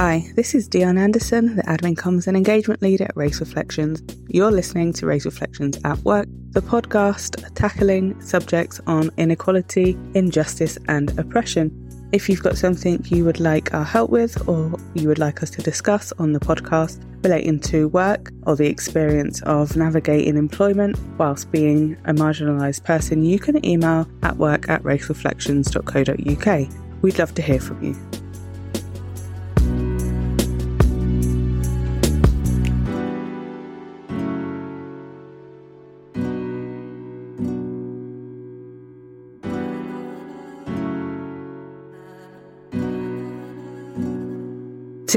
Hi, this is Dionne Anderson, the Admin Comms and Engagement Leader at Race Reflections. You're listening to Race Reflections at Work, the podcast tackling subjects on inequality, injustice, and oppression. If you've got something you would like our help with or you would like us to discuss on the podcast relating to work or the experience of navigating employment whilst being a marginalised person, you can email at work at racereflections.co.uk. We'd love to hear from you.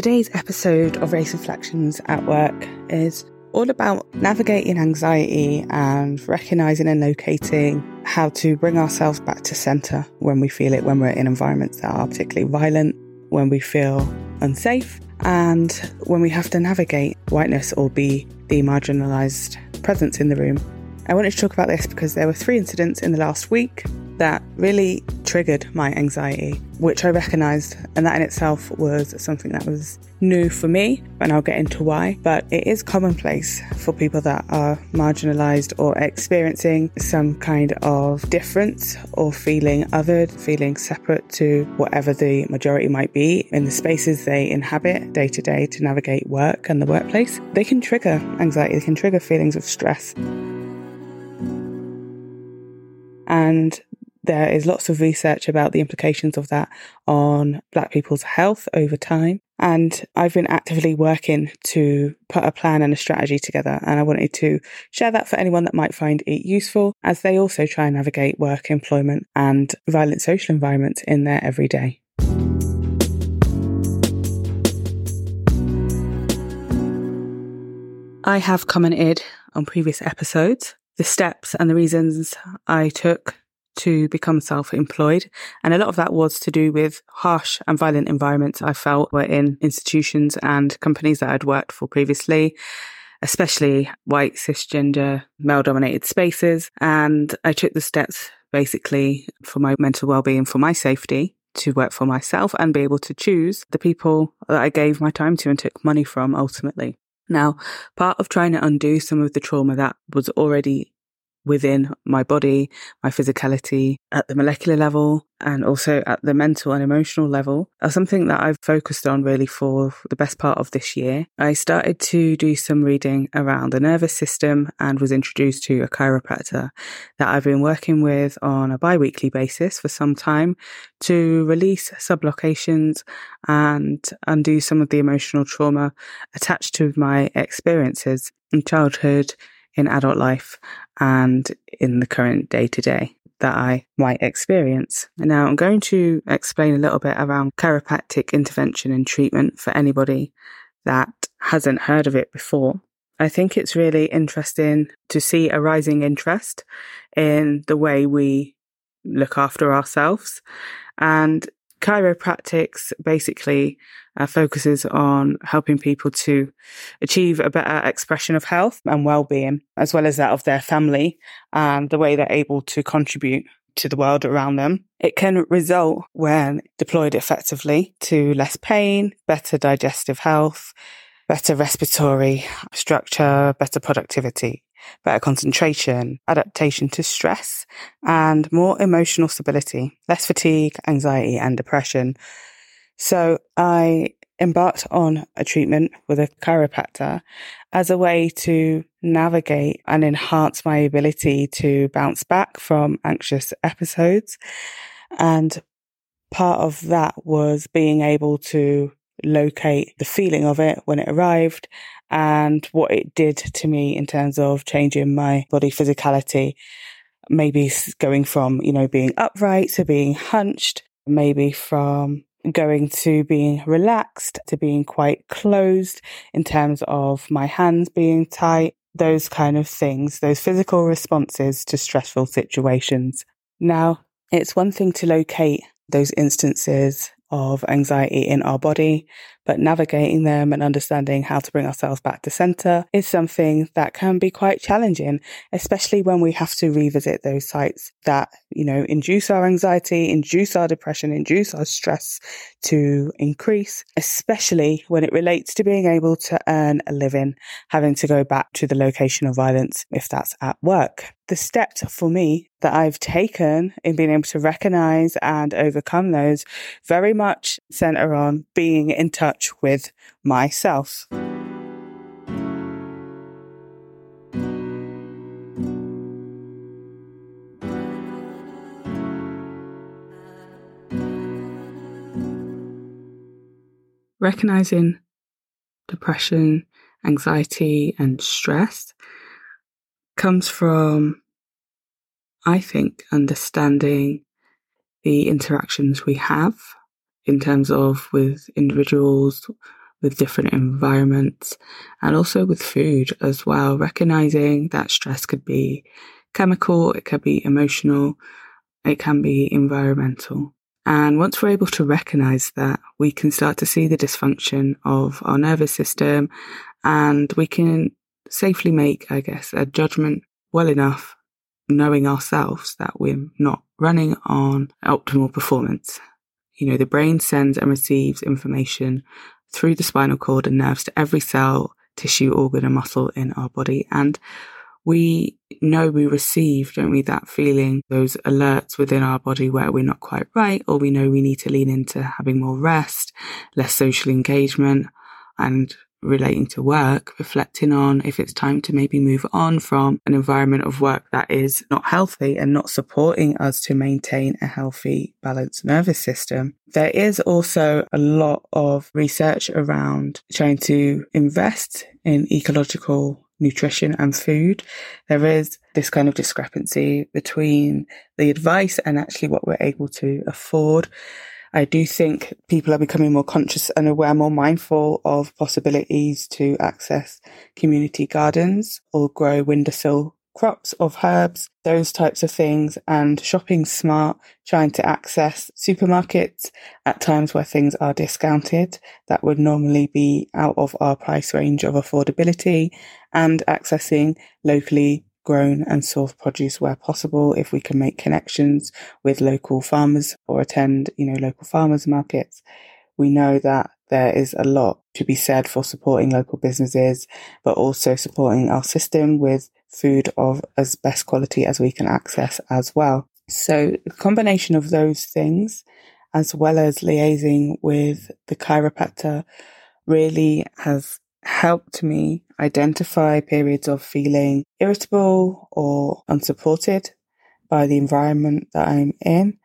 Today's episode of Race Reflections at Work is all about navigating anxiety and recognizing and locating how to bring ourselves back to center when we feel it, when we're in environments that are particularly violent, when we feel unsafe, and when we have to navigate whiteness or be the marginalized presence in the room. I wanted to talk about this because there were three incidents in the last week that really triggered my anxiety, which I recognized, and that in itself was something that was new for me, and I'll get into why. But it is commonplace for people that are marginalized or experiencing some kind of difference or feeling othered, feeling separate to whatever the majority might be in the spaces they inhabit day to day to navigate work and the workplace. They can trigger anxiety, they can trigger feelings of stress. And there is lots of research about the implications of that on Black people's health over time. And I've been actively working to put a plan and a strategy together. And I wanted to share that for anyone that might find it useful as they also try and navigate work, employment, and violent social environments in their everyday. I have commented on previous episodes the steps and the reasons I took to become self employed. And a lot of that was to do with harsh and violent environments I felt were in institutions and companies that I'd worked for previously, especially white, cisgender, male dominated spaces. And I took the steps basically for my mental well being, for my safety. To work for myself and be able to choose the people that I gave my time to and took money from ultimately. Now, part of trying to undo some of the trauma that was already within my body, my physicality at the molecular level and also at the mental and emotional level are something that I've focused on really for the best part of this year. I started to do some reading around the nervous system and was introduced to a chiropractor that I've been working with on a bi-weekly basis for some time to release subluxations and undo some of the emotional trauma attached to my experiences in childhood in adult life and in the current day to day that I might experience. And now, I'm going to explain a little bit around chiropractic intervention and treatment for anybody that hasn't heard of it before. I think it's really interesting to see a rising interest in the way we look after ourselves. And chiropractics basically uh, focuses on helping people to achieve a better expression of health and well-being, as well as that of their family and the way they're able to contribute to the world around them. It can result when deployed effectively to less pain, better digestive health, better respiratory structure, better productivity, better concentration, adaptation to stress, and more emotional stability, less fatigue, anxiety, and depression. So I embarked on a treatment with a chiropractor as a way to navigate and enhance my ability to bounce back from anxious episodes. And part of that was being able to locate the feeling of it when it arrived and what it did to me in terms of changing my body physicality. Maybe going from, you know, being upright to being hunched, maybe from going to being relaxed to being quite closed in terms of my hands being tight, those kind of things, those physical responses to stressful situations. Now, it's one thing to locate those instances of anxiety in our body, but navigating them and understanding how to bring ourselves back to center is something that can be quite challenging, especially when we have to revisit those sites that, you know, induce our anxiety, induce our depression, induce our stress to increase, especially when it relates to being able to earn a living, having to go back to the location of violence if that's at work. The steps for me that I've taken in being able to recognize and overcome those very much center on being in touch with myself. Recognizing depression, anxiety, and stress comes from, I think, understanding the interactions we have in terms of with individuals, with different environments, and also with food as well. Recognizing that stress could be chemical, it could be emotional, it can be environmental. And once we're able to recognize that, we can start to see the dysfunction of our nervous system and we can safely make, I guess, a judgment well enough knowing ourselves that we're not running on optimal performance. You know, the brain sends and receives information through the spinal cord and nerves to every cell, tissue, organ, and muscle in our body. And we know we receive, don't we, that feeling, those alerts within our body where we're not quite right, or we know we need to lean into having more rest, less social engagement, and relating to work, reflecting on if it's time to maybe move on from an environment of work that is not healthy and not supporting us to maintain a healthy, balanced nervous system. There is also a lot of research around trying to invest in ecological nutrition and food. There is this kind of discrepancy between the advice and actually what we're able to afford. I do think people are becoming more conscious and aware, more mindful of possibilities to access community gardens or grow windowsill crops of herbs, those types of things, and shopping smart, trying to access supermarkets at times where things are discounted that would normally be out of our price range of affordability, and accessing locally grown and sourced produce where possible. If we can make connections with local farmers or attend, you know, local farmers markets, we know that there is a lot to be said for supporting local businesses, but also supporting our system with food of as best quality as we can access as well. So the combination of those things, as well as liaising with the chiropractor really has helped me identify periods of feeling irritable or unsupported by the environment that I'm in.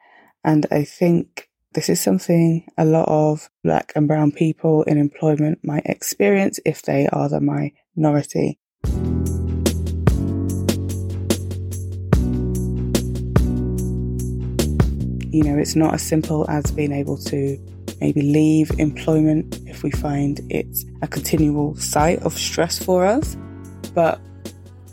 And I think this is something a lot of black and brown people in employment might experience if they are the minority. You know, it's not as simple as being able to maybe leave employment if we find it's a continual site of stress for us. But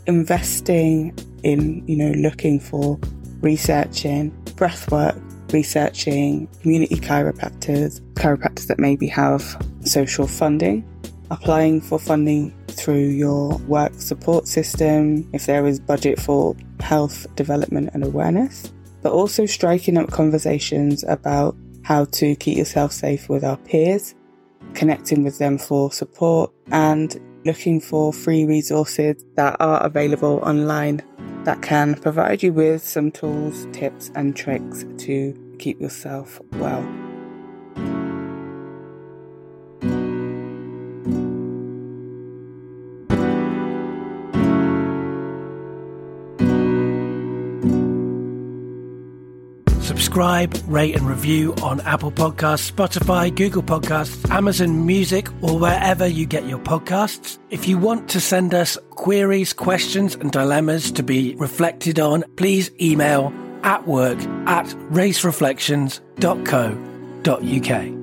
investing in, you know, looking for researching breathwork, researching community chiropractors, chiropractors that maybe have social funding, applying for funding through your work support system if there is budget for health development and awareness, but also striking up conversations about how to keep yourself safe with our peers, connecting with them for support, and looking for free resources that are available online that can provide you with some tools, tips, and tricks to keep yourself well. Subscribe, rate, and review on Apple Podcasts, Spotify, Google Podcasts, Amazon Music, or wherever you get your podcasts. If you want to send us queries, questions, and dilemmas to be reflected on, please email at work at racereflections.co.uk.